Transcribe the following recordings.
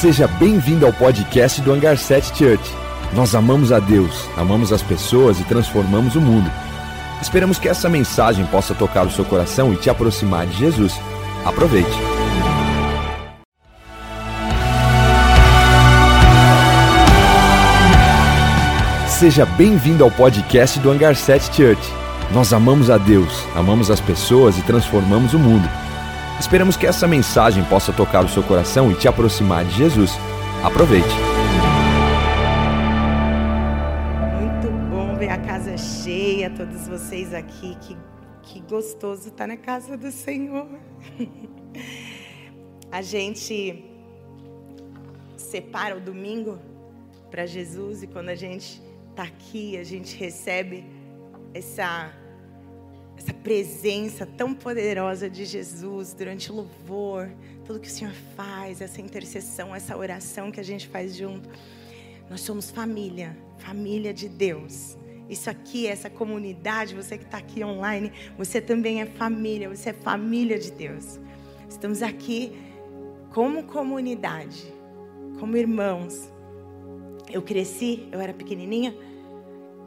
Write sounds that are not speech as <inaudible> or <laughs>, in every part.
Seja bem-vindo ao podcast do Hangar 7 Church. Nós amamos a Deus, amamos as pessoas e transformamos o mundo. Esperamos que essa mensagem possa tocar o seu coração e te aproximar de Jesus. Aproveite. Seja bem-vindo ao podcast do Hangar 7 Church. Nós amamos a Deus, amamos as pessoas e transformamos o mundo. Esperamos que essa mensagem possa tocar o seu coração e te aproximar de Jesus. Aproveite. Muito bom ver a casa cheia, todos vocês aqui. Que, que gostoso estar na casa do Senhor. <laughs> A gente separa o domingo para Jesus e quando a gente está aqui, a gente recebe essa essa presença tão poderosa de Jesus durante o louvor, tudo que o Senhor faz, essa intercessão, essa oração que a gente faz junto. Nós somos família, família de Deus. Isso aqui, essa comunidade, você que está aqui online, você também é família, você é família de Deus. Estamos aqui como comunidade, como irmãos. Eu cresci, eu era pequenininha,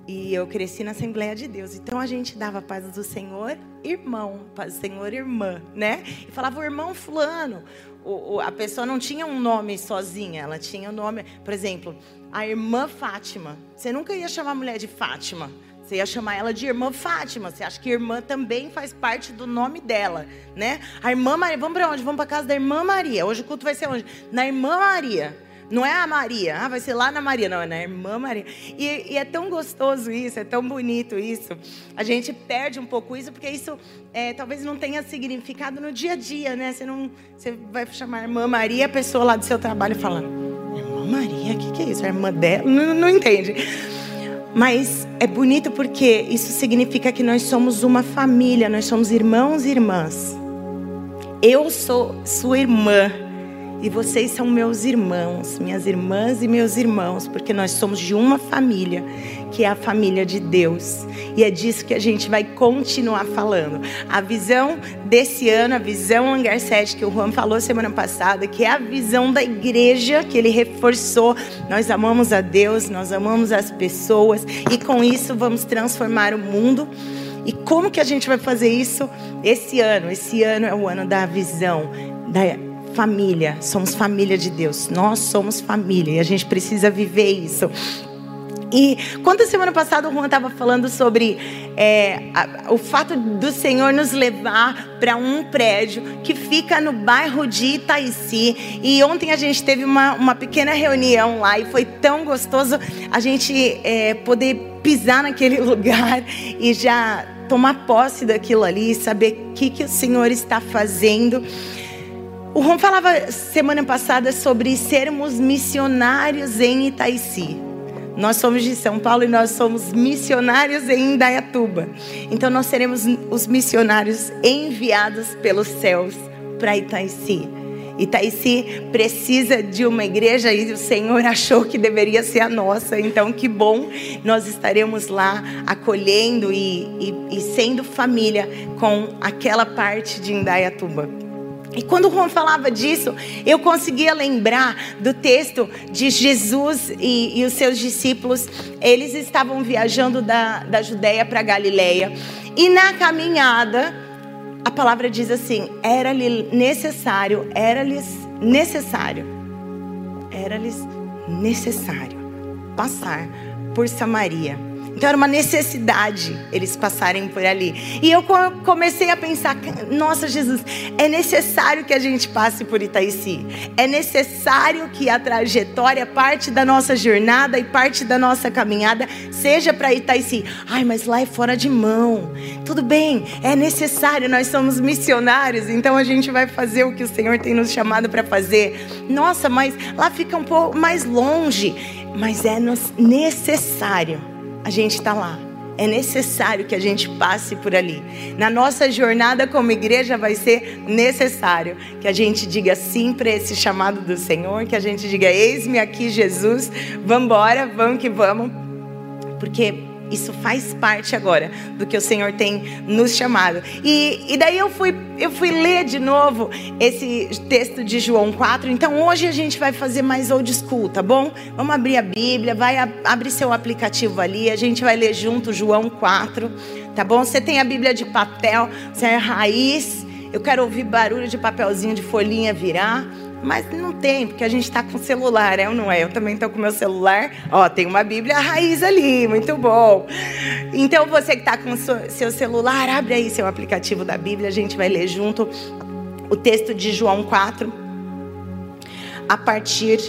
e eu cresci na Assembleia de Deus. Então a gente dava paz do Senhor, irmão, paz do Senhor, irmã, né? E falava o irmão fulano. O, o, a pessoa não tinha um nome sozinha, ela tinha o um nome, por exemplo, a irmã Fátima. Você nunca ia chamar a mulher de Fátima. Você ia chamar ela de irmã Fátima. Você acha que irmã também faz parte do nome dela, né? A irmã Maria, vamos para onde? Vamos para casa da irmã Maria. Hoje o culto vai ser onde? Na irmã Maria. Não é a Maria, ah, vai ser lá na Maria, não, é na irmã Maria. E, e, é tão gostoso isso, é tão bonito isso. A gente perde um pouco isso, porque isso é, talvez não tenha significado no dia a dia, né? Você, não, você vai chamar a irmã Maria, a pessoa lá do seu trabalho falando, irmã Maria, o que, que é isso? A irmã dela? Não, não entende. Mas é bonito porque isso significa que nós somos uma família, nós somos irmãos e irmãs. Eu sou sua irmã. E vocês são meus irmãos, minhas irmãs e meus irmãos, porque nós somos de uma família, que é a família de Deus. E é disso que a gente vai continuar falando. A visão desse ano, a visão Hangar 7, que o Juan falou semana passada, que é a visão da igreja, que ele reforçou. Nós amamos a Deus, nós amamos as pessoas, e com isso vamos transformar o mundo. E como que a gente vai fazer isso esse ano? Esse ano é o ano da visão, da família, somos família de Deus. Nós somos família e a gente precisa viver isso. E quando a semana passada o Juan estava falando sobre é, a, o fato do Senhor nos levar para um prédio que fica no bairro de Itaici. E ontem a gente teve uma, uma pequena reunião lá e foi tão gostoso a gente é, poder pisar naquele <laughs> lugar e já tomar posse daquilo ali, saber o que, que o Senhor está fazendo. O Ron falava semana passada sobre sermos missionários em Itaici. Nós somos de São Paulo e nós somos missionários em Indaiatuba. Então nós seremos os missionários enviados pelos céus para Itaici. Itaici precisa de uma igreja e o Senhor achou que deveria ser a nossa. Então, que bom, nós estaremos lá acolhendo e, e, e sendo família com aquela parte de Indaiatuba. E quando o Juan falava disso, eu conseguia lembrar do texto de Jesus e, e os seus discípulos. Eles estavam viajando da, da Judéia para Galiléia. E na caminhada, a palavra diz assim: era-lhe necessário, era-lhes necessário, era-lhes necessário passar por Samaria. Então era uma necessidade eles passarem por ali. E eu comecei a pensar: nossa, Jesus, é necessário que a gente passe por Itaici. É necessário que a trajetória, parte da nossa jornada e parte da nossa caminhada, seja para Itaici. Ai, mas lá é fora de mão. Tudo bem, é necessário. Nós somos missionários, então a gente vai fazer o que o Senhor tem nos chamado para fazer. Nossa, mas lá fica um pouco mais longe. Mas é necessário a gente está lá. É necessário que a gente passe por ali. Na nossa jornada como igreja vai ser necessário que a gente diga sim para esse chamado do Senhor, que a gente diga: Eis-me aqui, Jesus, vamos embora, vamos que vamos. Porque Isso faz parte agora do que o Senhor tem nos chamado. E, e daí eu fui, eu fui ler de novo esse texto de João 4. Então hoje a gente vai fazer mais old school, tá bom? Vamos abrir a Bíblia, vai abrir seu aplicativo ali, a gente vai ler junto João 4, tá bom? Você tem a Bíblia de papel, você é raiz. Eu quero ouvir barulho de papelzinho de folhinha virar. Mas não tem, porque a gente está com celular, é ou não é? Eu também estou com meu celular. Ó, tem uma Bíblia raiz ali, muito bom. Então você que está com seu celular, abre aí seu aplicativo da Bíblia, a gente vai ler junto o texto de João 4, a partir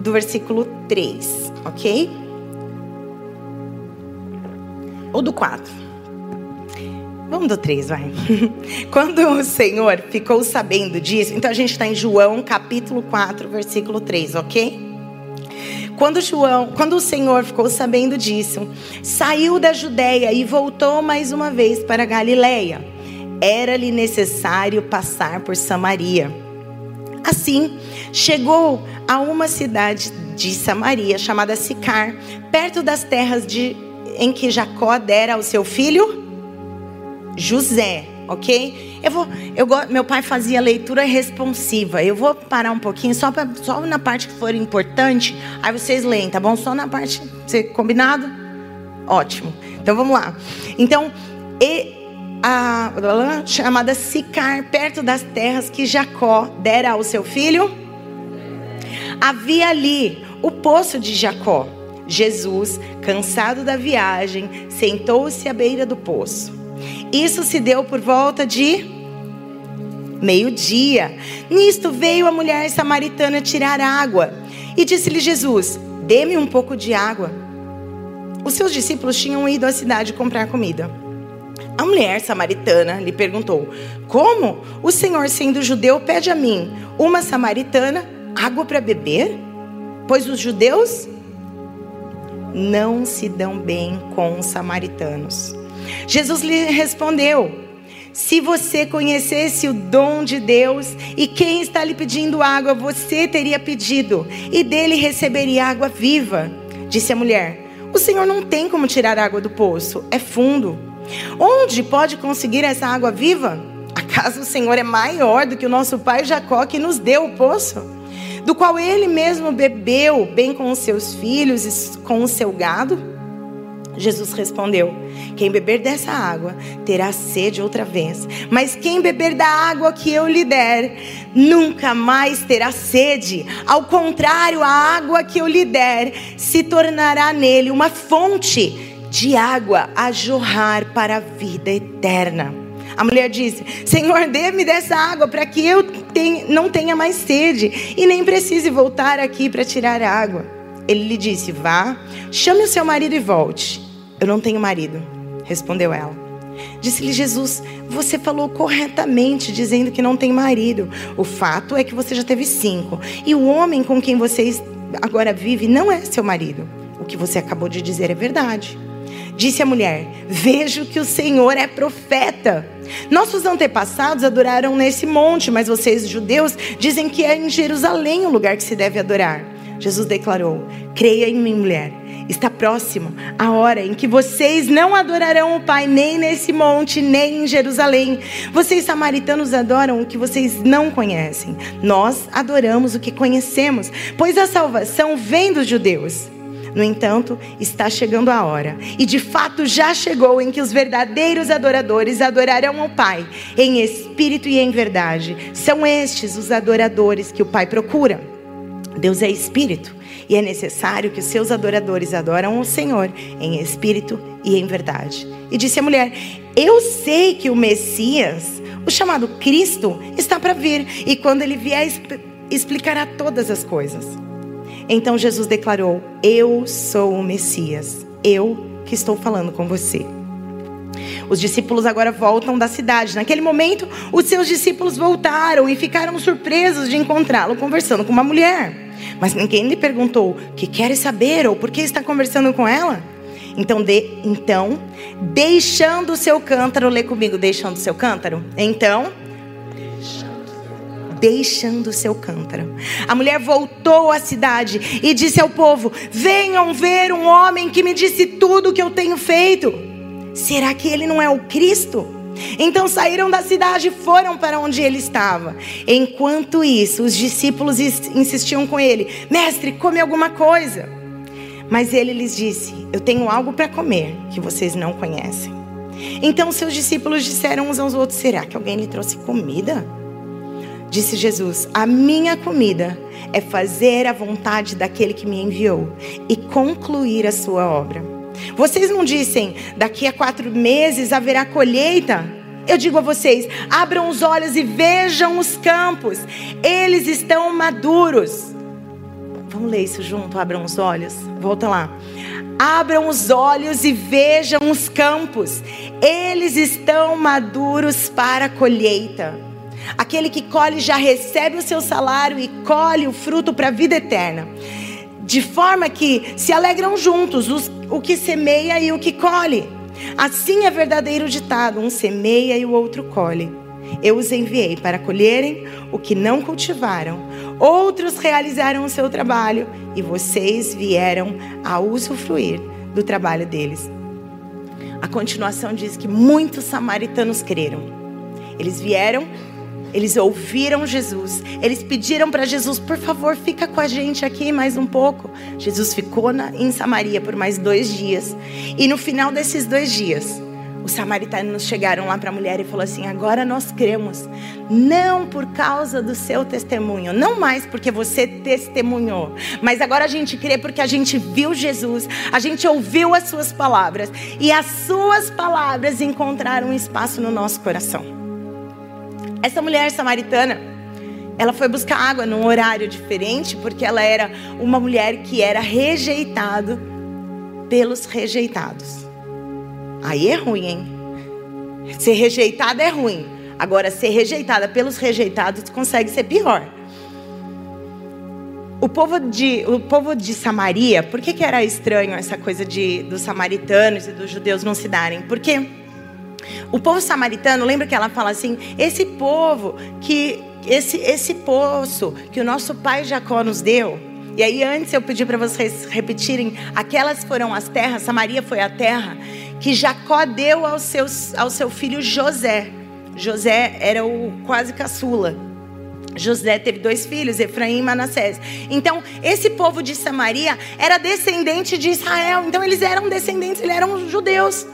do versículo 3, ok? Ou do 4. Vamos do 3, vai. <laughs> Quando o Senhor ficou sabendo disso, então a gente está em João capítulo 4, versículo 3, ok? Quando, João, quando o Senhor ficou sabendo disso, saiu da Judéia e voltou mais uma vez para Galiléia. Era-lhe necessário passar por Samaria. Assim, chegou a uma cidade de Samaria chamada Sicar, perto das terras de, em que Jacó dera ao seu filho José, ok? Eu vou, eu meu pai fazia leitura responsiva. Eu vou parar um pouquinho só, pra, só na parte que for importante. Aí vocês leem, tá bom? Só na parte, você combinado? Ótimo. Então vamos lá. Então, e, a chamada Sicar, perto das terras que Jacó dera ao seu filho, havia ali o poço de Jacó. Jesus, cansado da viagem, sentou-se à beira do poço. Isso se deu por volta de meio-dia. Nisto veio a mulher samaritana tirar água. E disse-lhe Jesus: Dê-me um pouco de água. Os seus discípulos tinham ido à cidade comprar comida. A mulher samaritana lhe perguntou: Como o Senhor, sendo judeu, pede a mim, uma samaritana, água para beber? Pois os judeus não se dão bem com os samaritanos. Jesus lhe respondeu: Se você conhecesse o dom de Deus e quem está lhe pedindo água, você teria pedido e dele receberia água viva. Disse a mulher: O Senhor não tem como tirar água do poço, é fundo. Onde pode conseguir essa água viva? Acaso o Senhor é maior do que o nosso pai Jacó que nos deu o poço? Do qual ele mesmo bebeu, bem com os seus filhos e com o seu gado? Jesus respondeu: Quem beber dessa água terá sede outra vez, mas quem beber da água que eu lhe der, nunca mais terá sede. Ao contrário, a água que eu lhe der se tornará nele uma fonte de água a jorrar para a vida eterna. A mulher disse: Senhor, dê-me dessa água para que eu não tenha mais sede e nem precise voltar aqui para tirar água. Ele lhe disse: Vá, chame o seu marido e volte. Eu não tenho marido, respondeu ela. Disse-lhe Jesus: Você falou corretamente, dizendo que não tem marido. O fato é que você já teve cinco. E o homem com quem você agora vive não é seu marido. O que você acabou de dizer é verdade. Disse a mulher: Vejo que o Senhor é profeta. Nossos antepassados adoraram nesse monte, mas vocês, judeus, dizem que é em Jerusalém o lugar que se deve adorar. Jesus declarou: Creia em mim, mulher Está próximo a hora em que vocês não adorarão o Pai nem nesse monte, nem em Jerusalém. Vocês samaritanos adoram o que vocês não conhecem. Nós adoramos o que conhecemos, pois a salvação vem dos judeus. No entanto, está chegando a hora, e de fato já chegou, em que os verdadeiros adoradores adorarão ao Pai, em espírito e em verdade. São estes os adoradores que o Pai procura. Deus é espírito e é necessário que os seus adoradores adoram o Senhor em espírito e em verdade. E disse a mulher: Eu sei que o Messias, o chamado Cristo, está para vir, e quando ele vier, explicará todas as coisas. Então Jesus declarou: Eu sou o Messias, eu que estou falando com você. Os discípulos agora voltam da cidade. Naquele momento, os seus discípulos voltaram e ficaram surpresos de encontrá-lo conversando com uma mulher. Mas ninguém lhe perguntou: que quer saber ou por que está conversando com ela? Então, de, então, deixando o seu cântaro, lê comigo, deixando o seu cântaro. Então, deixando seu cântaro. A mulher voltou à cidade e disse ao povo: Venham ver um homem que me disse tudo o que eu tenho feito. Será que ele não é o Cristo? Então saíram da cidade e foram para onde ele estava. Enquanto isso, os discípulos insistiam com ele: Mestre, come alguma coisa. Mas ele lhes disse: Eu tenho algo para comer que vocês não conhecem. Então seus discípulos disseram uns aos outros: Será que alguém lhe trouxe comida? Disse Jesus: A minha comida é fazer a vontade daquele que me enviou e concluir a sua obra. Vocês não dizem, daqui a quatro meses haverá colheita? Eu digo a vocês: abram os olhos e vejam os campos, eles estão maduros. Vamos ler isso junto, abram os olhos. Volta lá. Abram os olhos e vejam os campos, eles estão maduros para a colheita. Aquele que colhe já recebe o seu salário e colhe o fruto para a vida eterna. De forma que se alegram juntos os, o que semeia e o que colhe. Assim é verdadeiro ditado: um semeia e o outro colhe. Eu os enviei para colherem o que não cultivaram, outros realizaram o seu trabalho e vocês vieram a usufruir do trabalho deles. A continuação diz que muitos samaritanos creram. Eles vieram eles ouviram Jesus. Eles pediram para Jesus, por favor, fica com a gente aqui mais um pouco. Jesus ficou na, em Samaria por mais dois dias. E no final desses dois dias, os samaritanos chegaram lá para a mulher e falaram assim: agora nós cremos, não por causa do seu testemunho, não mais porque você testemunhou, mas agora a gente crê porque a gente viu Jesus, a gente ouviu as suas palavras e as suas palavras encontraram espaço no nosso coração. Essa mulher samaritana, ela foi buscar água num horário diferente, porque ela era uma mulher que era rejeitada pelos rejeitados. Aí é ruim, hein? Ser rejeitada é ruim. Agora, ser rejeitada pelos rejeitados consegue ser pior. O povo de, o povo de Samaria, por que, que era estranho essa coisa de, dos samaritanos e dos judeus não se darem? Porque o povo samaritano, lembra que ela fala assim: esse povo que esse esse poço que o nosso pai Jacó nos deu. E aí antes eu pedi para vocês repetirem, aquelas foram as terras, Samaria foi a terra que Jacó deu ao, seus, ao seu filho José. José era o quase caçula. José teve dois filhos, Efraim e Manassés. Então, esse povo de Samaria era descendente de Israel. Então, eles eram descendentes, eles eram judeus.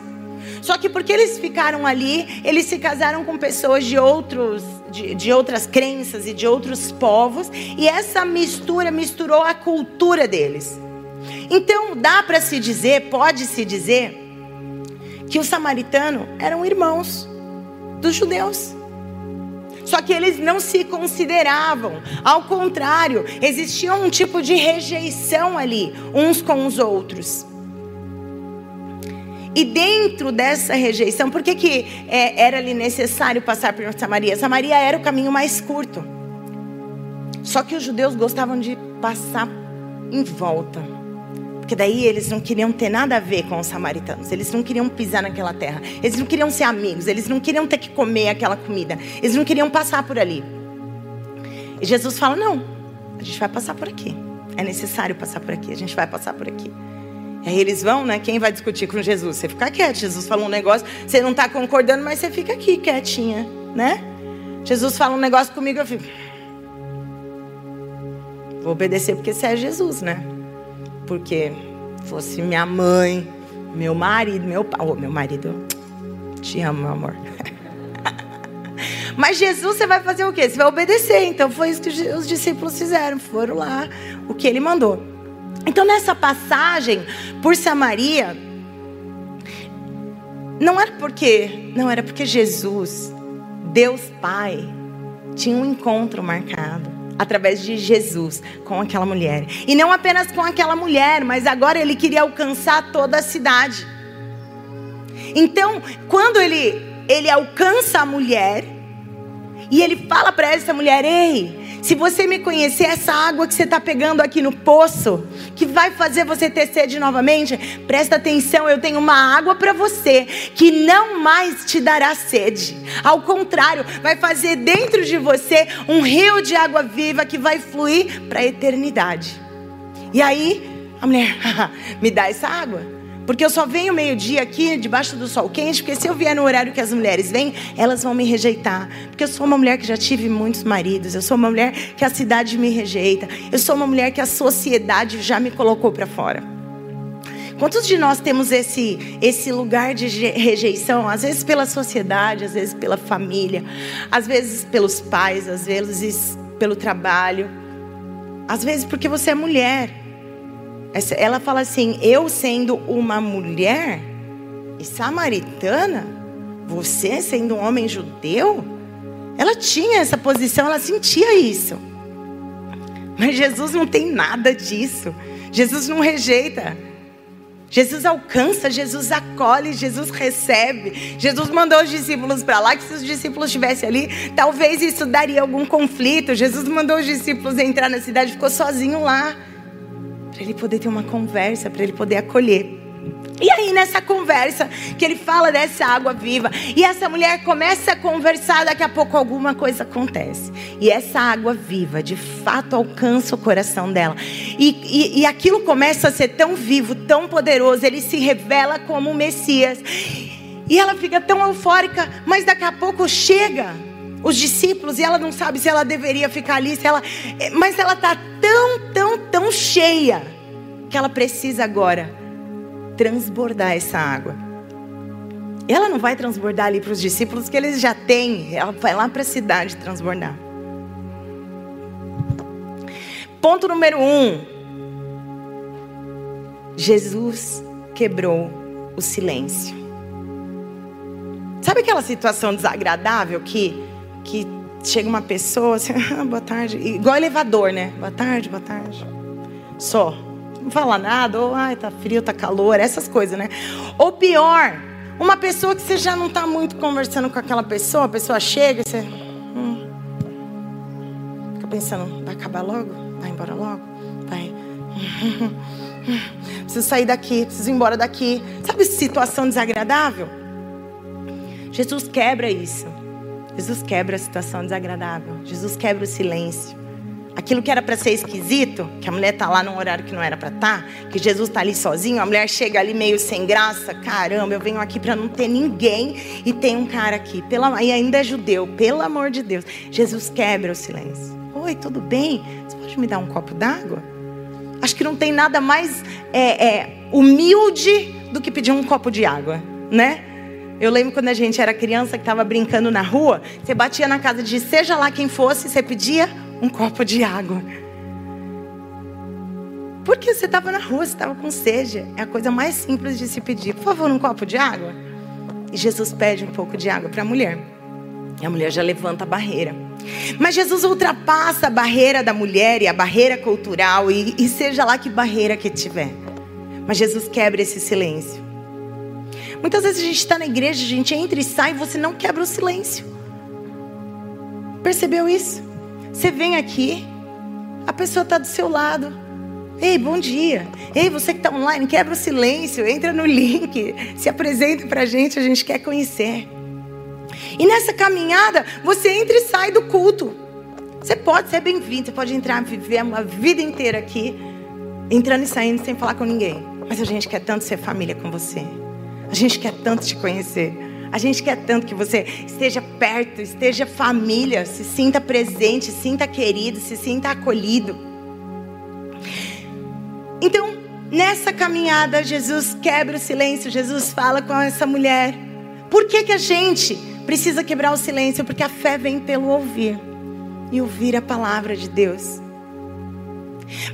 Só que porque eles ficaram ali, eles se casaram com pessoas de outros, de, de outras crenças e de outros povos, e essa mistura misturou a cultura deles. Então dá para se dizer, pode se dizer, que os samaritanos eram irmãos dos judeus. Só que eles não se consideravam, ao contrário, existia um tipo de rejeição ali, uns com os outros. E dentro dessa rejeição, por que, que é, era ali necessário passar por Samaria? Samaria era o caminho mais curto. Só que os judeus gostavam de passar em volta. Porque daí eles não queriam ter nada a ver com os samaritanos. Eles não queriam pisar naquela terra. Eles não queriam ser amigos. Eles não queriam ter que comer aquela comida. Eles não queriam passar por ali. E Jesus fala: não, a gente vai passar por aqui. É necessário passar por aqui. A gente vai passar por aqui. E aí eles vão, né? Quem vai discutir com Jesus? Você fica quieto. Jesus falou um negócio, você não está concordando, mas você fica aqui quietinha, né? Jesus fala um negócio comigo, eu fico. Vou obedecer porque você é Jesus, né? Porque fosse minha mãe, meu marido, meu pai. Oh, meu marido, te amo, meu amor. <laughs> Mas Jesus, você vai fazer o quê? Você vai obedecer. Então foi isso que os discípulos fizeram. Foram lá, o que ele mandou. Então, nessa passagem por Samaria, não era porque, não era porque Jesus, Deus Pai, tinha um encontro marcado através de Jesus com aquela mulher. E não apenas com aquela mulher, mas agora ele queria alcançar toda a cidade. Então, quando ele ele alcança a mulher e ele fala para essa mulher: "Ei, se você me conhecer, essa água que você está pegando aqui no poço, que vai fazer você ter sede novamente, presta atenção, eu tenho uma água para você que não mais te dará sede. Ao contrário, vai fazer dentro de você um rio de água viva que vai fluir para a eternidade. E aí, a mulher, <laughs> me dá essa água. Porque eu só venho meio-dia aqui, debaixo do sol quente, porque se eu vier no horário que as mulheres vêm, elas vão me rejeitar. Porque eu sou uma mulher que já tive muitos maridos, eu sou uma mulher que a cidade me rejeita, eu sou uma mulher que a sociedade já me colocou para fora. Quantos de nós temos esse, esse lugar de rejeição? Às vezes pela sociedade, às vezes pela família, às vezes pelos pais, às vezes pelo trabalho, às vezes porque você é mulher. Ela fala assim: eu sendo uma mulher e samaritana, você sendo um homem judeu, ela tinha essa posição, ela sentia isso. Mas Jesus não tem nada disso. Jesus não rejeita. Jesus alcança, Jesus acolhe, Jesus recebe. Jesus mandou os discípulos para lá, que se os discípulos estivessem ali, talvez isso daria algum conflito. Jesus mandou os discípulos entrar na cidade, ficou sozinho lá para ele poder ter uma conversa, para ele poder acolher. E aí, nessa conversa, que ele fala dessa água viva, e essa mulher começa a conversar, daqui a pouco alguma coisa acontece. E essa água viva, de fato, alcança o coração dela. E, e, e aquilo começa a ser tão vivo, tão poderoso, ele se revela como o Messias. E ela fica tão eufórica, mas daqui a pouco chega os discípulos e ela não sabe se ela deveria ficar ali, se ela, mas ela está tão, tão, tão cheia que ela precisa agora transbordar essa água. Ela não vai transbordar ali para os discípulos que eles já têm, ela vai lá para a cidade transbordar. Ponto número um: Jesus quebrou o silêncio. Sabe aquela situação desagradável que que chega uma pessoa assim, <laughs> ah, boa tarde, igual elevador, né? Boa tarde, boa tarde. Só. Não fala nada, ou ai, tá frio, tá calor, essas coisas, né? Ou pior, uma pessoa que você já não está muito conversando com aquela pessoa, a pessoa chega e você. Hum, fica pensando, vai acabar logo? Vai embora logo? Vai. <laughs> preciso sair daqui, preciso ir embora daqui. Sabe situação desagradável? Jesus quebra isso. Jesus quebra a situação desagradável. Jesus quebra o silêncio. Aquilo que era para ser esquisito, que a mulher está lá num horário que não era para estar, tá, que Jesus está ali sozinho, a mulher chega ali meio sem graça. Caramba, eu venho aqui para não ter ninguém e tem um cara aqui. Pela, e ainda é judeu, pelo amor de Deus. Jesus quebra o silêncio. Oi, tudo bem? Você pode me dar um copo d'água? Acho que não tem nada mais é, é, humilde do que pedir um copo de água, né? Eu lembro quando a gente era criança que estava brincando na rua, você batia na casa de seja lá quem fosse, você pedia um copo de água. Porque você estava na rua, você estava com sede. É a coisa mais simples de se pedir. Por favor, um copo de água. E Jesus pede um pouco de água para a mulher. E a mulher já levanta a barreira. Mas Jesus ultrapassa a barreira da mulher e a barreira cultural, e, e seja lá que barreira que tiver. Mas Jesus quebra esse silêncio. Muitas vezes a gente está na igreja, a gente entra e sai e você não quebra o silêncio. Percebeu isso? Você vem aqui, a pessoa está do seu lado. Ei, bom dia. Ei, você que está online, quebra o silêncio, entra no link, se apresenta para a gente, a gente quer conhecer. E nessa caminhada, você entra e sai do culto. Você pode ser bem-vindo, você pode entrar, viver uma vida inteira aqui, entrando e saindo sem falar com ninguém. Mas a gente quer tanto ser família com você. A gente quer tanto te conhecer. A gente quer tanto que você esteja perto, esteja família, se sinta presente, se sinta querido, se sinta acolhido. Então, nessa caminhada, Jesus quebra o silêncio, Jesus fala com essa mulher. Por que, que a gente precisa quebrar o silêncio? Porque a fé vem pelo ouvir e ouvir a palavra de Deus.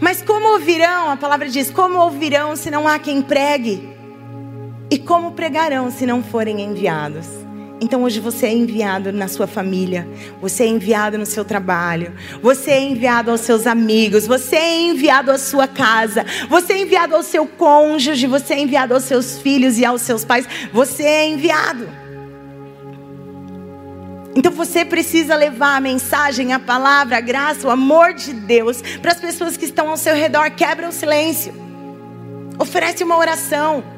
Mas como ouvirão? A palavra diz: como ouvirão se não há quem pregue? E como pregarão se não forem enviados? Então hoje você é enviado na sua família, você é enviado no seu trabalho, você é enviado aos seus amigos, você é enviado à sua casa, você é enviado ao seu cônjuge, você é enviado aos seus filhos e aos seus pais, você é enviado. Então você precisa levar a mensagem, a palavra, a graça, o amor de Deus para as pessoas que estão ao seu redor. Quebra o silêncio. Oferece uma oração.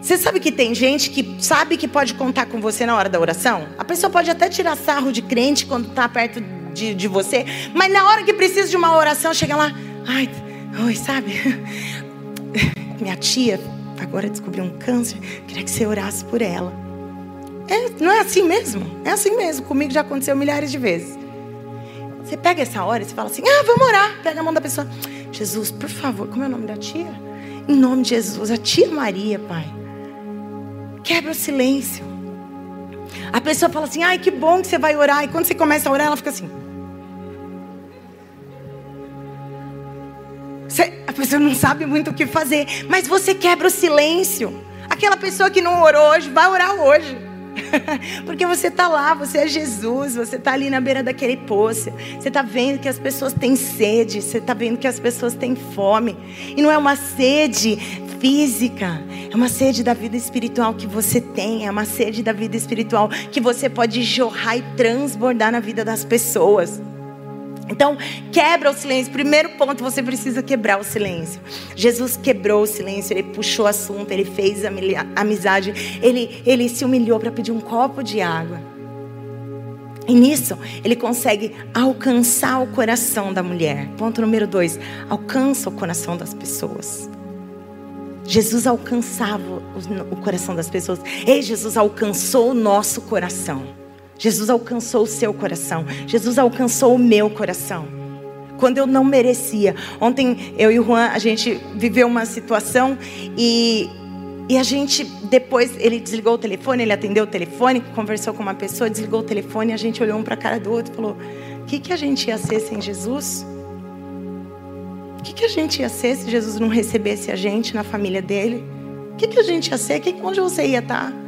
Você sabe que tem gente que sabe que pode contar com você na hora da oração? A pessoa pode até tirar sarro de crente quando está perto de, de você, mas na hora que precisa de uma oração, chega lá, ai, oi, sabe? <laughs> Minha tia agora descobriu um câncer, queria que você orasse por ela. É, não é assim mesmo? É assim mesmo. Comigo já aconteceu milhares de vezes. Você pega essa hora e você fala assim: Ah, vamos orar. Pega a mão da pessoa. Jesus, por favor, como é o nome da tia? Em nome de Jesus, a tia Maria, Pai. Quebra o silêncio. A pessoa fala assim: Ai, que bom que você vai orar. E quando você começa a orar, ela fica assim. Você, a pessoa não sabe muito o que fazer, mas você quebra o silêncio. Aquela pessoa que não orou hoje, vai orar hoje. <laughs> Porque você está lá, você é Jesus, você está ali na beira daquele poço. Você está vendo que as pessoas têm sede, você está vendo que as pessoas têm fome. E não é uma sede física, é uma sede da vida espiritual que você tem, é uma sede da vida espiritual que você pode jorrar e transbordar na vida das pessoas. Então, quebra o silêncio. Primeiro ponto, você precisa quebrar o silêncio. Jesus quebrou o silêncio, ele puxou o assunto, ele fez amizade, ele, ele se humilhou para pedir um copo de água. E nisso, ele consegue alcançar o coração da mulher. Ponto número dois: alcança o coração das pessoas. Jesus alcançava o coração das pessoas. Ei, Jesus alcançou o nosso coração. Jesus alcançou o seu coração. Jesus alcançou o meu coração. Quando eu não merecia. Ontem eu e o Juan, a gente viveu uma situação e, e a gente, depois, ele desligou o telefone, ele atendeu o telefone, conversou com uma pessoa, desligou o telefone, a gente olhou um para a cara do outro e falou: O que, que a gente ia ser sem Jesus? O que, que a gente ia ser se Jesus não recebesse a gente na família dele? O que, que a gente ia ser? Que, onde você ia estar?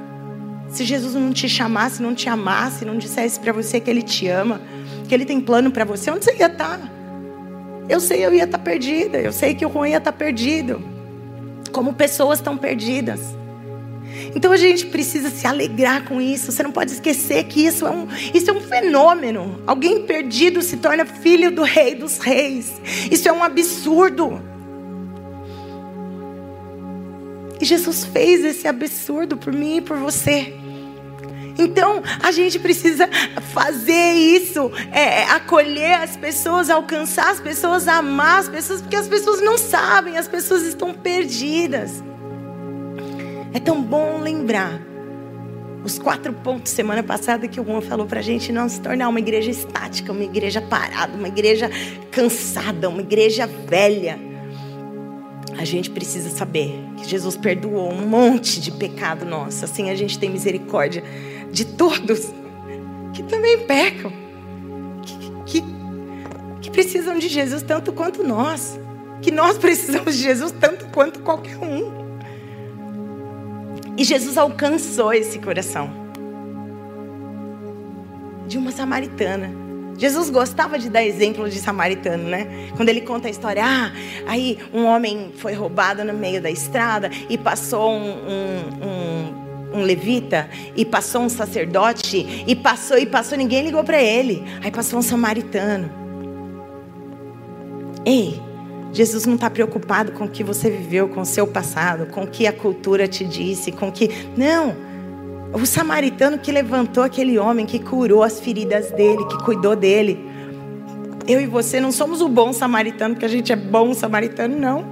Se Jesus não te chamasse, não te amasse, não dissesse para você que Ele te ama, que Ele tem plano para você, onde você ia estar? Tá? Eu sei, eu ia estar tá perdida. Eu sei que o Juan ia estar tá perdido. Como pessoas estão perdidas. Então a gente precisa se alegrar com isso. Você não pode esquecer que isso é um, isso é um fenômeno. Alguém perdido se torna filho do rei dos reis. Isso é um absurdo. E Jesus fez esse absurdo por mim e por você. Então, a gente precisa fazer isso, é, é, acolher as pessoas, alcançar as pessoas, amar as pessoas, porque as pessoas não sabem, as pessoas estão perdidas. É tão bom lembrar os quatro pontos semana passada que o Juan falou para a gente não se tornar uma igreja estática, uma igreja parada, uma igreja cansada, uma igreja velha a gente precisa saber que Jesus perdoou um monte de pecado nosso. Assim a gente tem misericórdia de todos que também pecam, que, que, que precisam de Jesus tanto quanto nós, que nós precisamos de Jesus tanto quanto qualquer um. E Jesus alcançou esse coração de uma samaritana. Jesus gostava de dar exemplo de samaritano, né? Quando ele conta a história, ah, aí um homem foi roubado no meio da estrada e passou um, um, um, um levita e passou um sacerdote e passou e passou, ninguém ligou para ele. Aí passou um samaritano. Ei, Jesus não está preocupado com o que você viveu, com o seu passado, com o que a cultura te disse, com o que. Não. O samaritano que levantou aquele homem, que curou as feridas dele, que cuidou dele. Eu e você não somos o bom samaritano, porque a gente é bom samaritano, não.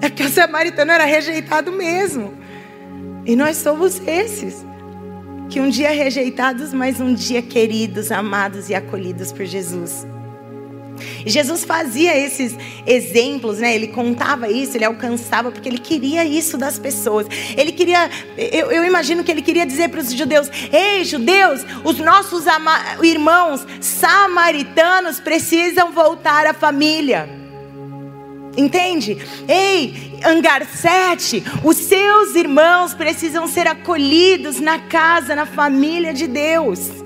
É porque o samaritano era rejeitado mesmo. E nós somos esses. Que um dia rejeitados, mas um dia queridos, amados e acolhidos por Jesus. Jesus fazia esses exemplos, né? Ele contava isso, ele alcançava, porque ele queria isso das pessoas. Ele queria, eu, eu imagino que ele queria dizer para os judeus: Ei, judeus, os nossos irmãos samaritanos precisam voltar à família. Entende? Ei, Angar 7, os seus irmãos precisam ser acolhidos na casa, na família de Deus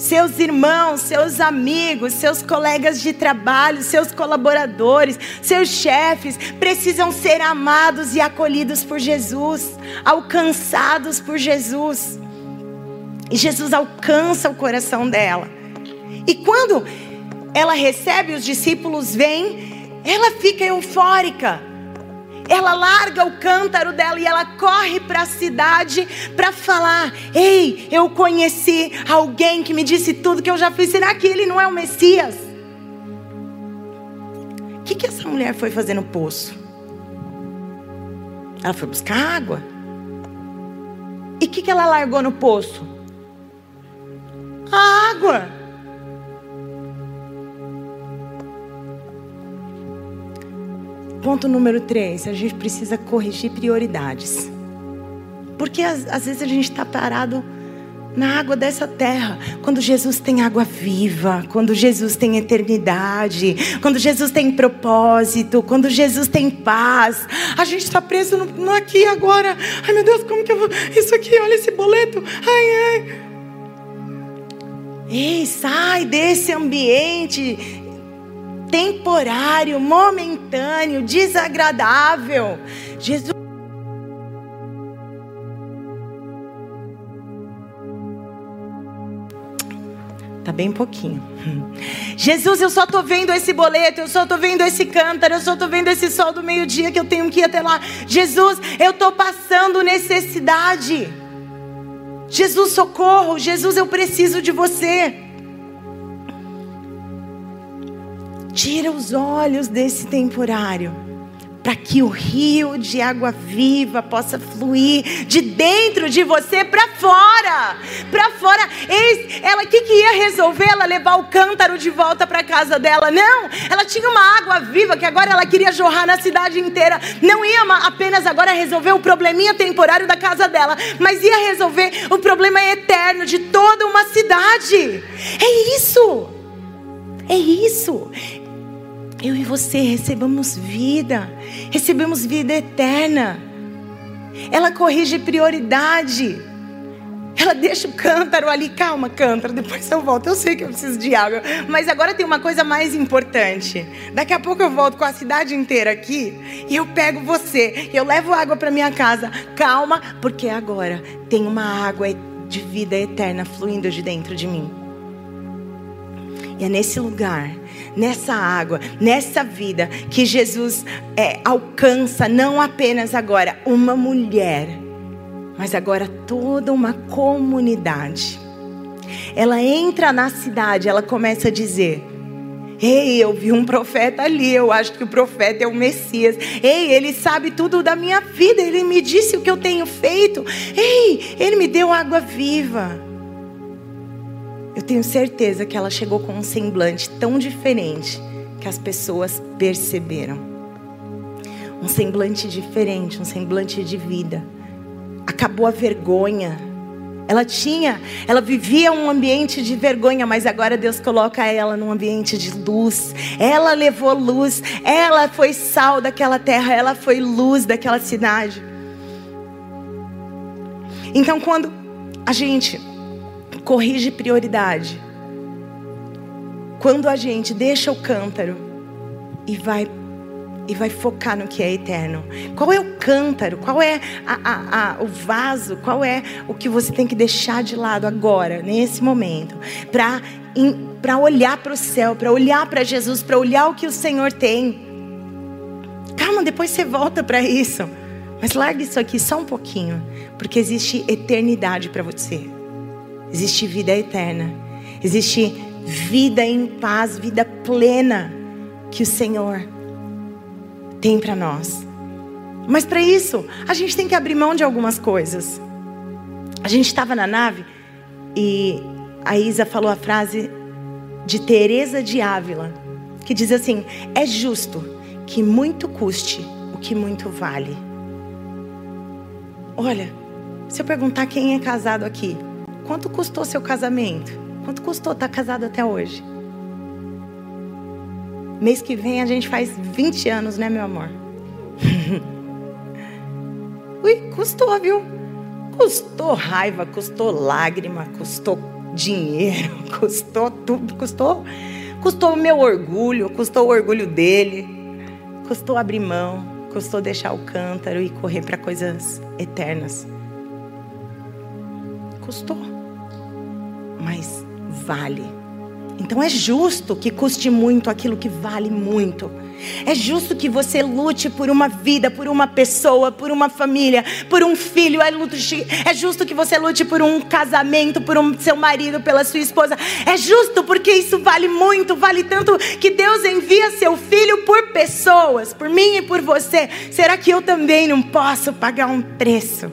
seus irmãos, seus amigos, seus colegas de trabalho, seus colaboradores, seus chefes precisam ser amados e acolhidos por Jesus, alcançados por Jesus. E Jesus alcança o coração dela. E quando ela recebe, os discípulos vêm, ela fica eufórica. Ela larga o cântaro dela e ela corre para a cidade para falar: Ei, eu conheci alguém que me disse tudo que eu já fiz. Será que ele não é o Messias? O que, que essa mulher foi fazer no poço? Ela foi buscar água. E o que, que ela largou no poço? A água. Ponto número três, a gente precisa corrigir prioridades. Porque às, às vezes a gente está parado na água dessa terra. Quando Jesus tem água viva, quando Jesus tem eternidade, quando Jesus tem propósito, quando Jesus tem paz. A gente está preso no, no, aqui agora. Ai meu Deus, como que eu vou. Isso aqui, olha esse boleto. Ai, ai. Ei, sai desse ambiente temporário, momentâneo, desagradável. Jesus Tá bem pouquinho. <laughs> Jesus, eu só tô vendo esse boleto, eu só tô vendo esse cântaro, eu só tô vendo esse sol do meio-dia que eu tenho que ir até lá. Jesus, eu tô passando necessidade. Jesus, socorro. Jesus, eu preciso de você. Tira os olhos desse temporário, para que o rio de água viva possa fluir de dentro de você para fora. Para fora. Ela, o que, que ia resolver? Ela levar o cântaro de volta para casa dela? Não. Ela tinha uma água viva que agora ela queria jorrar na cidade inteira. Não ia apenas agora resolver o probleminha temporário da casa dela, mas ia resolver o problema eterno de toda uma cidade. É isso. É isso eu e você recebemos vida, recebemos vida eterna. Ela corrige prioridade. Ela deixa o cântaro ali, calma, cântaro, depois eu volto. Eu sei que eu preciso de água, mas agora tem uma coisa mais importante. Daqui a pouco eu volto com a cidade inteira aqui e eu pego você, eu levo água para minha casa. Calma, porque agora tem uma água de vida eterna fluindo de dentro de mim. E é nesse lugar nessa água, nessa vida, que Jesus é, alcança não apenas agora uma mulher, mas agora toda uma comunidade. Ela entra na cidade, ela começa a dizer: Ei, eu vi um profeta ali, eu acho que o profeta é o Messias. Ei, ele sabe tudo da minha vida, ele me disse o que eu tenho feito. Ei, ele me deu água viva. Eu tenho certeza que ela chegou com um semblante tão diferente que as pessoas perceberam. Um semblante diferente, um semblante de vida. Acabou a vergonha. Ela tinha, ela vivia um ambiente de vergonha, mas agora Deus coloca ela num ambiente de luz. Ela levou luz, ela foi sal daquela terra, ela foi luz daquela cidade. Então, quando a gente corrige prioridade. Quando a gente deixa o cântaro e vai e vai focar no que é eterno. Qual é o cântaro? Qual é a, a, a, o vaso? Qual é o que você tem que deixar de lado agora, nesse momento, para para olhar para o céu, para olhar para Jesus, para olhar o que o Senhor tem. Calma, depois você volta para isso. Mas larga isso aqui só um pouquinho, porque existe eternidade para você. Existe vida eterna. Existe vida em paz, vida plena que o Senhor tem para nós. Mas para isso, a gente tem que abrir mão de algumas coisas. A gente estava na nave e a Isa falou a frase de Teresa de Ávila, que diz assim: "É justo que muito custe o que muito vale". Olha, se eu perguntar quem é casado aqui, Quanto custou seu casamento? Quanto custou estar casado até hoje? Mês que vem a gente faz 20 anos, né, meu amor? <laughs> Ui, custou, viu? Custou raiva, custou lágrima, custou dinheiro, <laughs> custou tudo, custou. Custou o meu orgulho, custou o orgulho dele, custou abrir mão, custou deixar o cântaro e correr para coisas eternas. Custou. Mas vale. Então é justo que custe muito aquilo que vale muito. É justo que você lute por uma vida, por uma pessoa, por uma família, por um filho. É, justo que você lute por um casamento, por um seu marido, pela sua esposa. É justo porque isso vale muito, vale tanto que Deus envia seu filho por pessoas, por mim e por você. Será que eu também não posso pagar um preço?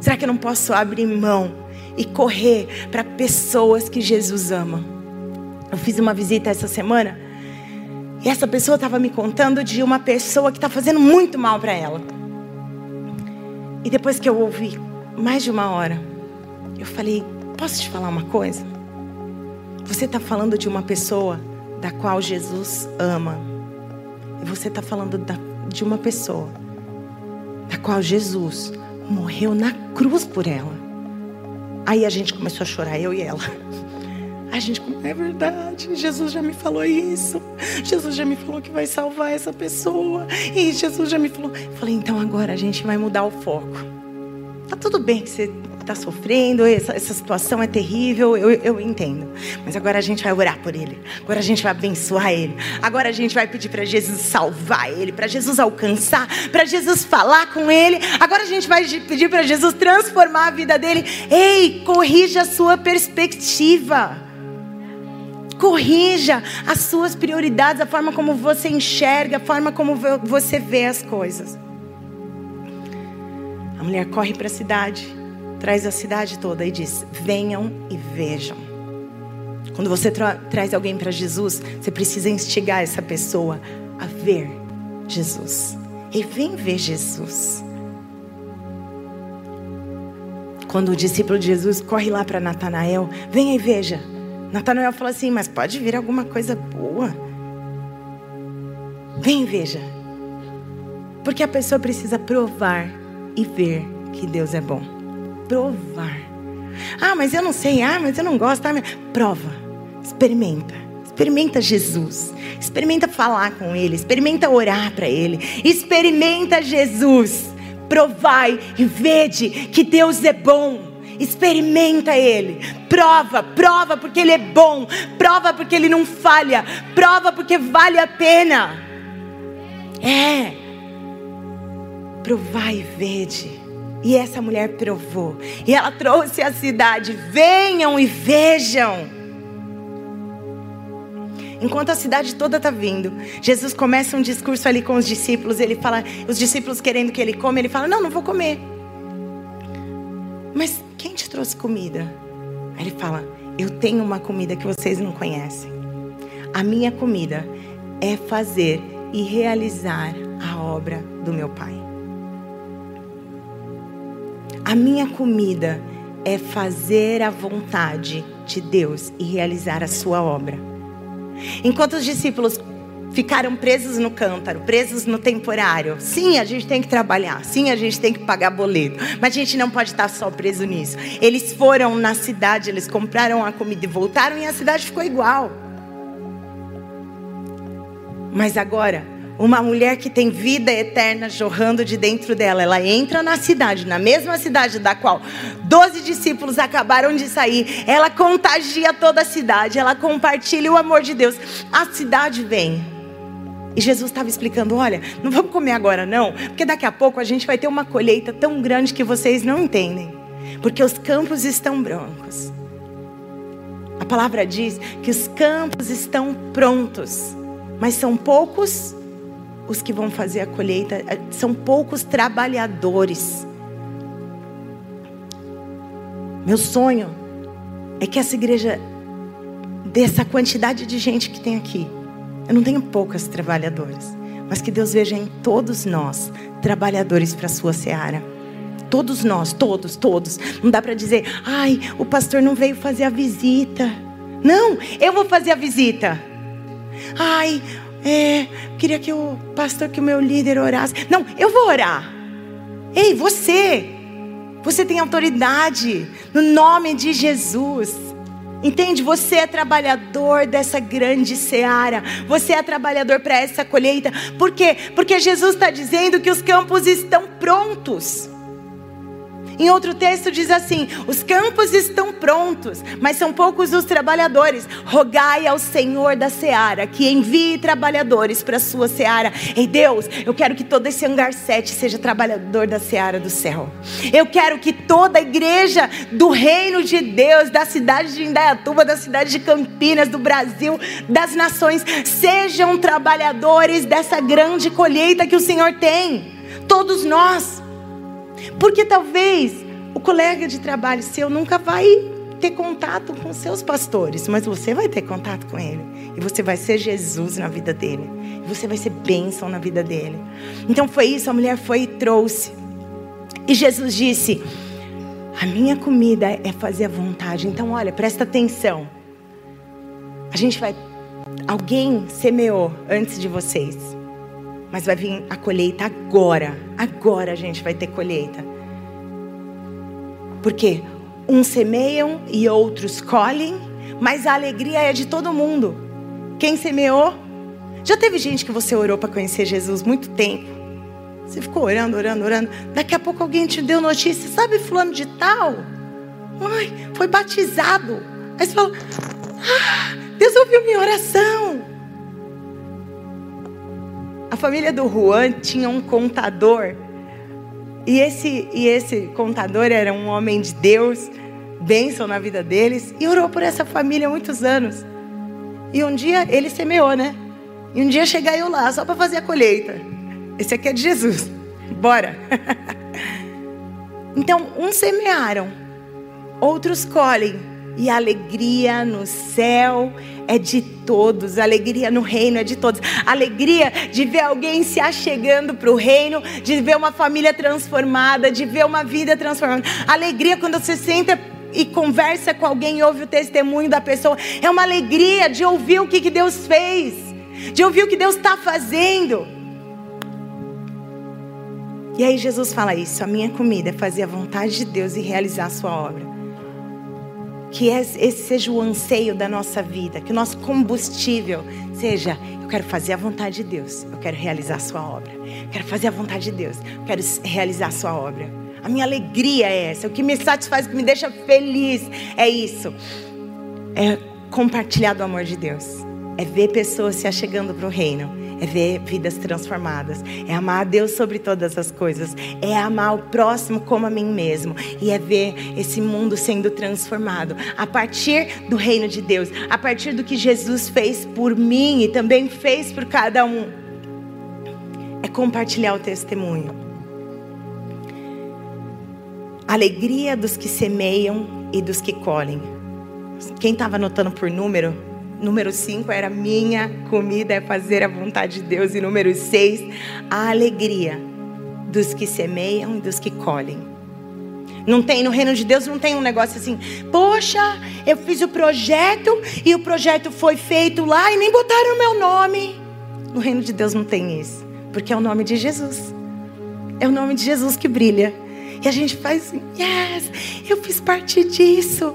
Será que eu não posso abrir mão e correr para pessoas que Jesus ama? Eu fiz uma visita essa semana e essa pessoa estava me contando de uma pessoa que está fazendo muito mal para ela. E depois que eu ouvi mais de uma hora, eu falei: Posso te falar uma coisa? Você está falando de uma pessoa da qual Jesus ama. E você está falando da, de uma pessoa da qual Jesus morreu na cruz por ela. Aí a gente começou a chorar, eu e ela. A gente, é verdade, Jesus já me falou isso. Jesus já me falou que vai salvar essa pessoa. E Jesus já me falou. Eu falei, então agora a gente vai mudar o foco. Tá tudo bem que você está sofrendo, essa, essa, situação é terrível, eu, eu entendo. Mas agora a gente vai orar por ele. Agora a gente vai abençoar ele. Agora a gente vai pedir para Jesus salvar ele, para Jesus alcançar, para Jesus falar com ele. Agora a gente vai pedir para Jesus transformar a vida dele. Ei, corrija a sua perspectiva. Corrija as suas prioridades, a forma como você enxerga, a forma como você vê as coisas. A mulher corre para a cidade, traz a cidade toda e diz: Venham e vejam. Quando você tra traz alguém para Jesus, você precisa instigar essa pessoa a ver Jesus. E vem ver Jesus. Quando o discípulo de Jesus corre lá para Natanael, venha e veja. Natanael falou assim: Mas pode vir alguma coisa boa. Vem, veja. Porque a pessoa precisa provar e ver que Deus é bom. Provar. Ah, mas eu não sei. Ah, mas eu não gosto. Ah, mas... Prova. Experimenta. Experimenta Jesus. Experimenta falar com Ele. Experimenta orar para Ele. Experimenta Jesus. Provai e vede que Deus é bom experimenta Ele, prova, prova porque Ele é bom, prova porque Ele não falha, prova porque vale a pena. É, provai e vede. E essa mulher provou, e ela trouxe a cidade: venham e vejam. Enquanto a cidade toda está vindo, Jesus começa um discurso ali com os discípulos. Ele fala, os discípulos querendo que ele come, ele fala: Não, não vou comer. Mas quem te trouxe comida? Aí ele fala: Eu tenho uma comida que vocês não conhecem. A minha comida é fazer e realizar a obra do meu Pai. A minha comida é fazer a vontade de Deus e realizar a sua obra. Enquanto os discípulos ficaram presos no cântaro, presos no temporário. Sim, a gente tem que trabalhar, sim, a gente tem que pagar boleto, mas a gente não pode estar só preso nisso. Eles foram na cidade, eles compraram a comida e voltaram e a cidade ficou igual. Mas agora, uma mulher que tem vida eterna jorrando de dentro dela, ela entra na cidade, na mesma cidade da qual doze discípulos acabaram de sair, ela contagia toda a cidade, ela compartilha o amor de Deus. A cidade vem. E Jesus estava explicando: olha, não vamos comer agora não, porque daqui a pouco a gente vai ter uma colheita tão grande que vocês não entendem, porque os campos estão brancos. A palavra diz que os campos estão prontos, mas são poucos os que vão fazer a colheita, eh, são poucos trabalhadores. Meu sonho é que essa igreja, dessa quantidade de gente que tem aqui, eu não tenho poucas trabalhadoras, mas que Deus veja em todos nós trabalhadores para a sua seara. Todos nós, todos, todos. Não dá para dizer, ai, o pastor não veio fazer a visita. Não, eu vou fazer a visita. Ai, é, queria que o pastor, que o meu líder orasse. Não, eu vou orar. Ei, você, você tem autoridade no nome de Jesus. Entende? Você é trabalhador dessa grande seara. Você é trabalhador para essa colheita. Por quê? Porque Jesus está dizendo que os campos estão prontos. Em outro texto diz assim: Os campos estão prontos, mas são poucos os trabalhadores. Rogai ao Senhor da seara que envie trabalhadores para a sua seara. Ei Deus, eu quero que todo esse hangar 7 seja trabalhador da seara do céu. Eu quero que toda a igreja do reino de Deus, da cidade de Indaiatuba, da cidade de Campinas, do Brasil, das nações, sejam trabalhadores dessa grande colheita que o Senhor tem. Todos nós. Porque talvez o colega de trabalho seu nunca vai ter contato com seus pastores, mas você vai ter contato com ele. E você vai ser Jesus na vida dele. E você vai ser bênção na vida dele. Então foi isso, a mulher foi e trouxe. E Jesus disse: A minha comida é fazer a vontade. Então, olha, presta atenção. A gente vai. Alguém semeou antes de vocês. Mas vai vir a colheita agora. Agora a gente vai ter colheita. Porque uns semeiam e outros colhem, mas a alegria é de todo mundo. Quem semeou? Já teve gente que você orou para conhecer Jesus muito tempo. Você ficou orando, orando, orando. Daqui a pouco alguém te deu notícia. Sabe fulano de tal? Ai, foi batizado. Aí você fala, ah, Deus ouviu minha oração. A família do Juan tinha um contador. E esse, e esse contador era um homem de Deus, bênção na vida deles, e orou por essa família há muitos anos. E um dia ele semeou, né? E um dia cheguei eu lá, só para fazer a colheita. Esse aqui é de Jesus. <laughs> Bora. <laughs> então, uns semearam, outros colhem. E a alegria no céu é de todos, a alegria no reino é de todos. A alegria de ver alguém se achegando para o reino, de ver uma família transformada, de ver uma vida transformada. A alegria quando você senta e conversa com alguém e ouve o testemunho da pessoa. É uma alegria de ouvir o que, que Deus fez, de ouvir o que Deus está fazendo. E aí Jesus fala isso: a minha comida é fazer a vontade de Deus e realizar a sua obra. Que esse seja o anseio da nossa vida, que o nosso combustível seja: eu quero fazer a vontade de Deus, eu quero realizar a sua obra. Eu quero fazer a vontade de Deus, eu quero realizar a sua obra. A minha alegria é essa, o que me satisfaz, o que me deixa feliz é isso. É compartilhar do amor de Deus, é ver pessoas se achegando para o reino é ver vidas transformadas, é amar a Deus sobre todas as coisas, é amar o próximo como a mim mesmo, e é ver esse mundo sendo transformado a partir do reino de Deus, a partir do que Jesus fez por mim e também fez por cada um. É compartilhar o testemunho. Alegria dos que semeiam e dos que colhem. Quem estava anotando por número, Número 5 era minha comida é fazer a vontade de Deus. E número 6, a alegria dos que semeiam e dos que colhem. Não tem no reino de Deus não tem um negócio assim, poxa, eu fiz o projeto e o projeto foi feito lá e nem botaram o meu nome. No reino de Deus não tem isso, porque é o nome de Jesus. É o nome de Jesus que brilha. E a gente faz assim, yes, eu fiz parte disso.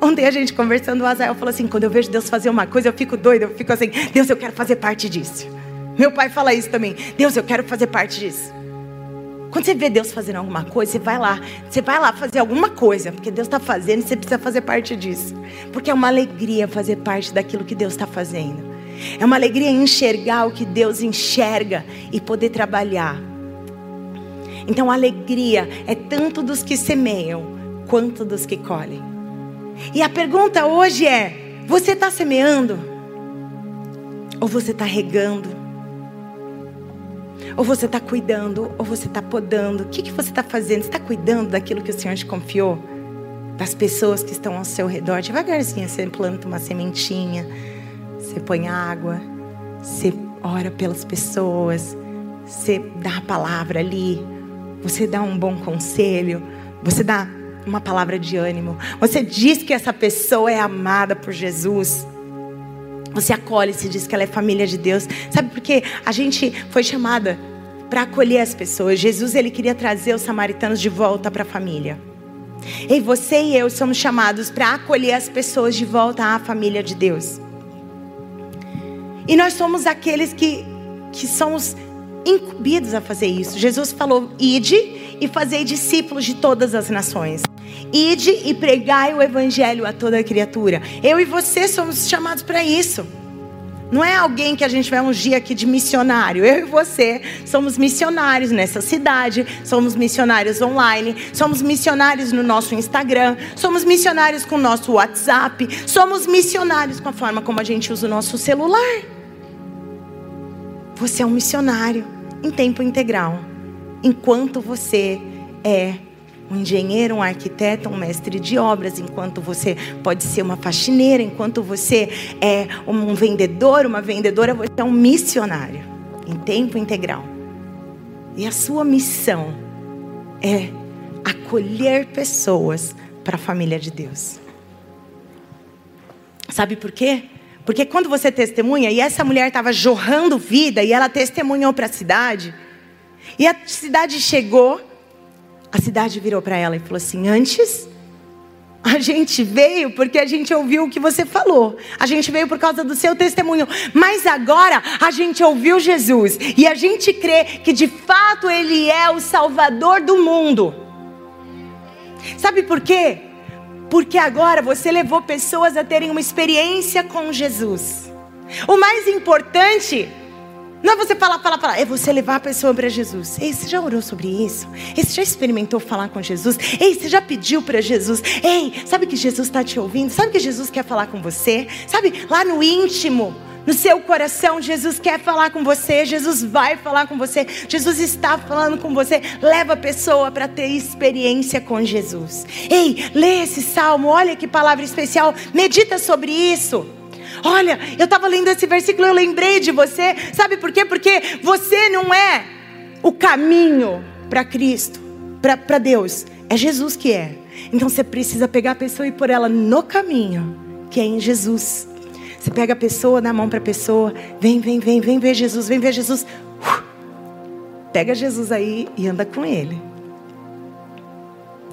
Ontem a gente conversando, o Azael falou assim: quando eu vejo Deus fazer uma coisa, eu fico doido, eu fico assim, Deus, eu quero fazer parte disso. Meu pai fala isso também: Deus, eu quero fazer parte disso. Quando você vê Deus fazendo alguma coisa, você vai lá, você vai lá fazer alguma coisa, porque Deus está fazendo e você precisa fazer parte disso. Porque é uma alegria fazer parte daquilo que Deus está fazendo. É uma alegria enxergar o que Deus enxerga e poder trabalhar. Então a alegria é tanto dos que semeiam quanto dos que colhem. E a pergunta hoje é: você está semeando? Ou você está regando? Ou você está cuidando? Ou você está podando? O que, que você está fazendo? Você está cuidando daquilo que o Senhor te confiou? Das pessoas que estão ao seu redor? Devagarzinho você planta uma sementinha, você põe água, você ora pelas pessoas, você dá a palavra ali, você dá um bom conselho, você dá uma palavra de ânimo. Você diz que essa pessoa é amada por Jesus. Você acolhe, se diz que ela é família de Deus. Sabe por quê? A gente foi chamada para acolher as pessoas. Jesus ele queria trazer os samaritanos de volta para a família. E você e eu somos chamados para acolher as pessoas de volta à família de Deus. E nós somos aqueles que, que somos incumbidos a fazer isso. Jesus falou: ide e fazei discípulos de todas as nações. Ide e pregai o evangelho a toda criatura. Eu e você somos chamados para isso. Não é alguém que a gente vai ungir aqui de missionário. Eu e você somos missionários nessa cidade, somos missionários online, somos missionários no nosso Instagram, somos missionários com o nosso WhatsApp, somos missionários com a forma como a gente usa o nosso celular. Você é um missionário em tempo integral, enquanto você é um engenheiro, um arquiteto, um mestre de obras, enquanto você pode ser uma faxineira, enquanto você é um vendedor, uma vendedora, você é um missionário em tempo integral. E a sua missão é acolher pessoas para a família de Deus. Sabe por quê? Porque quando você testemunha, e essa mulher estava jorrando vida, e ela testemunhou para a cidade, e a cidade chegou a cidade virou para ela e falou assim: Antes, a gente veio porque a gente ouviu o que você falou. A gente veio por causa do seu testemunho. Mas agora a gente ouviu Jesus. E a gente crê que de fato Ele é o Salvador do mundo. Sabe por quê? Porque agora você levou pessoas a terem uma experiência com Jesus. O mais importante não é você falar, falar, falar. É você levar a pessoa para Jesus. Ei, você já orou sobre isso? Ei, você já experimentou falar com Jesus? Ei, você já pediu para Jesus? Ei, sabe que Jesus está te ouvindo? Sabe que Jesus quer falar com você? Sabe, lá no íntimo, no seu coração, Jesus quer falar com você, Jesus vai falar com você, Jesus está falando com você. Leva a pessoa para ter experiência com Jesus. Ei, lê esse salmo, olha que palavra especial, medita sobre isso. Olha, eu estava lendo esse versículo, eu lembrei de você. Sabe por quê? Porque você não é o caminho para Cristo, para Deus. É Jesus que é. Então você precisa pegar a pessoa e pôr ela no caminho, que é em Jesus. Você pega a pessoa, dá a mão para a pessoa, vem, vem, vem, vem ver Jesus, vem ver Jesus. Uh, pega Jesus aí e anda com ele.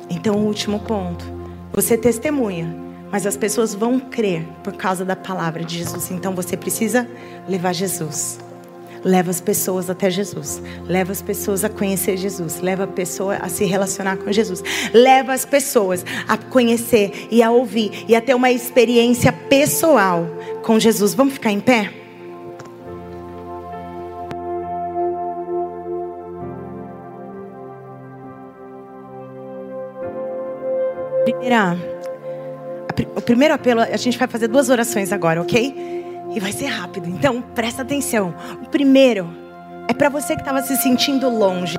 Então, o último ponto. Você testemunha mas as pessoas vão crer por causa da palavra de Jesus. Então você precisa levar Jesus. Leva as pessoas até Jesus. Leva as pessoas a conhecer Jesus. Leva a pessoa a se relacionar com Jesus. Leva as pessoas a conhecer e a ouvir e a ter uma experiência pessoal com Jesus. Vamos ficar em pé? Primeira o primeiro apelo, a gente vai fazer duas orações agora, ok? E vai ser rápido. Então, presta atenção. O primeiro é para você que estava se sentindo longe.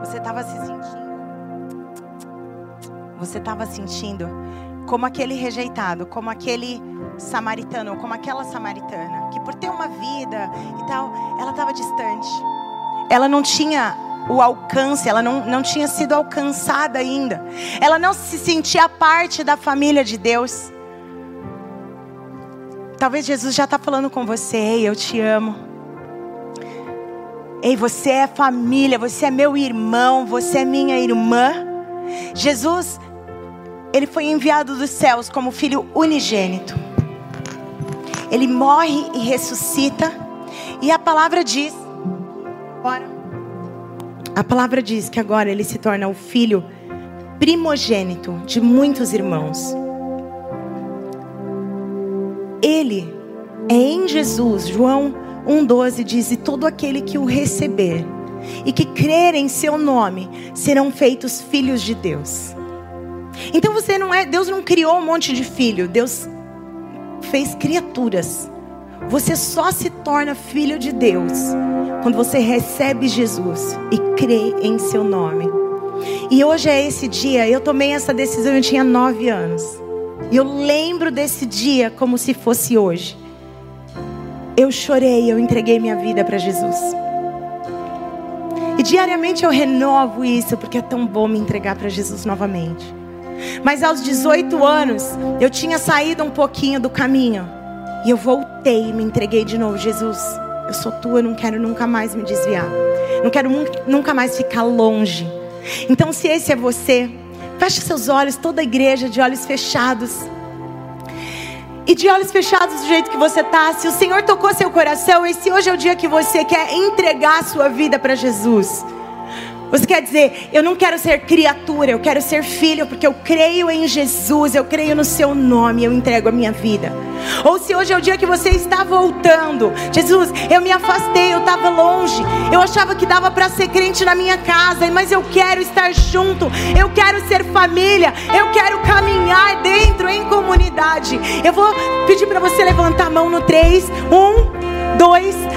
Você estava se sentindo. Você estava sentindo como aquele rejeitado, como aquele samaritano, como aquela samaritana, que por ter uma vida e tal, ela estava distante. Ela não tinha o alcance, ela não, não tinha sido alcançada ainda. Ela não se sentia parte da família de Deus. Talvez Jesus já está falando com você, ei, eu te amo. Ei, você é família, você é meu irmão, você é minha irmã. Jesus, ele foi enviado dos céus como filho unigênito. Ele morre e ressuscita. E a palavra diz: Bora. A palavra diz que agora ele se torna o filho primogênito de muitos irmãos. Ele é em Jesus, João 1,12 diz: E todo aquele que o receber e que crer em seu nome serão feitos filhos de Deus. Então você não é, Deus não criou um monte de filho, Deus fez criaturas. Você só se torna filho de Deus quando você recebe Jesus e crê em seu nome. E hoje é esse dia, eu tomei essa decisão, eu tinha nove anos. E eu lembro desse dia como se fosse hoje. Eu chorei, eu entreguei minha vida para Jesus. E diariamente eu renovo isso, porque é tão bom me entregar para Jesus novamente. Mas aos 18 anos, eu tinha saído um pouquinho do caminho. E eu voltei e me entreguei de novo. Jesus, eu sou tua, não quero nunca mais me desviar. Não quero nunca mais ficar longe. Então, se esse é você, feche seus olhos, toda a igreja de olhos fechados. E de olhos fechados do jeito que você está, se o Senhor tocou seu coração, e se hoje é o dia que você quer entregar a sua vida para Jesus. Você quer dizer, eu não quero ser criatura, eu quero ser filho, porque eu creio em Jesus, eu creio no seu nome, eu entrego a minha vida. Ou se hoje é o dia que você está voltando, Jesus, eu me afastei, eu estava longe, eu achava que dava para ser crente na minha casa, mas eu quero estar junto, eu quero ser família, eu quero caminhar dentro em comunidade. Eu vou pedir para você levantar a mão no 3, 1, 2, 3.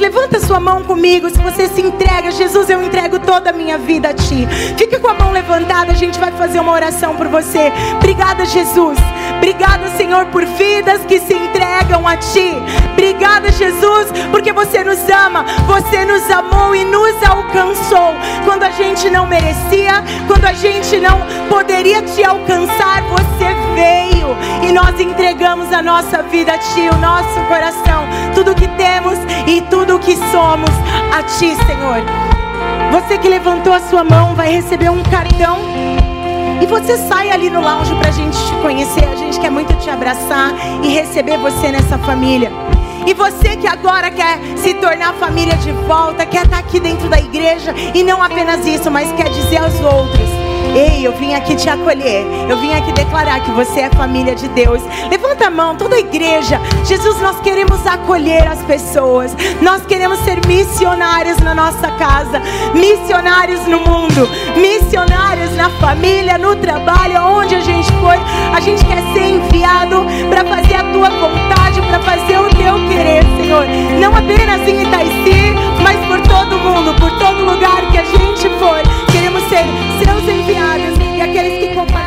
Levanta sua mão comigo. Se você se entrega, Jesus, eu entrego toda a minha vida a Ti. Fica com a mão levantada, a gente vai fazer uma oração por você. Obrigada, Jesus. Obrigada, Senhor, por vidas que se entregam a Ti. Obrigada, Jesus, porque você nos ama. Você nos amou e nos alcançou. Quando a gente não merecia, quando a gente não poderia te alcançar, você veio e nós entregamos a nossa vida a Ti, o nosso coração, tudo que temos e tudo que somos a Ti, Senhor. Você que levantou a sua mão vai receber um cartão. E você sai ali no lounge para a gente te conhecer. A gente quer muito te abraçar e receber você nessa família. E você que agora quer se tornar família de volta, quer estar aqui dentro da igreja e não apenas isso, mas quer dizer aos outros Ei, eu vim aqui te acolher. Eu vim aqui declarar que você é família de Deus. Levanta a mão, toda a igreja. Jesus, nós queremos acolher as pessoas. Nós queremos ser missionários na nossa casa, missionários no mundo, missionários na família, no trabalho, onde a gente for. A gente quer ser enviado para fazer a tua vontade, para fazer o teu querer, Senhor. Não apenas em Itaici, mas por todo mundo, por todo lugar que a gente for como ser, seus enviados e aqueles que compartilham.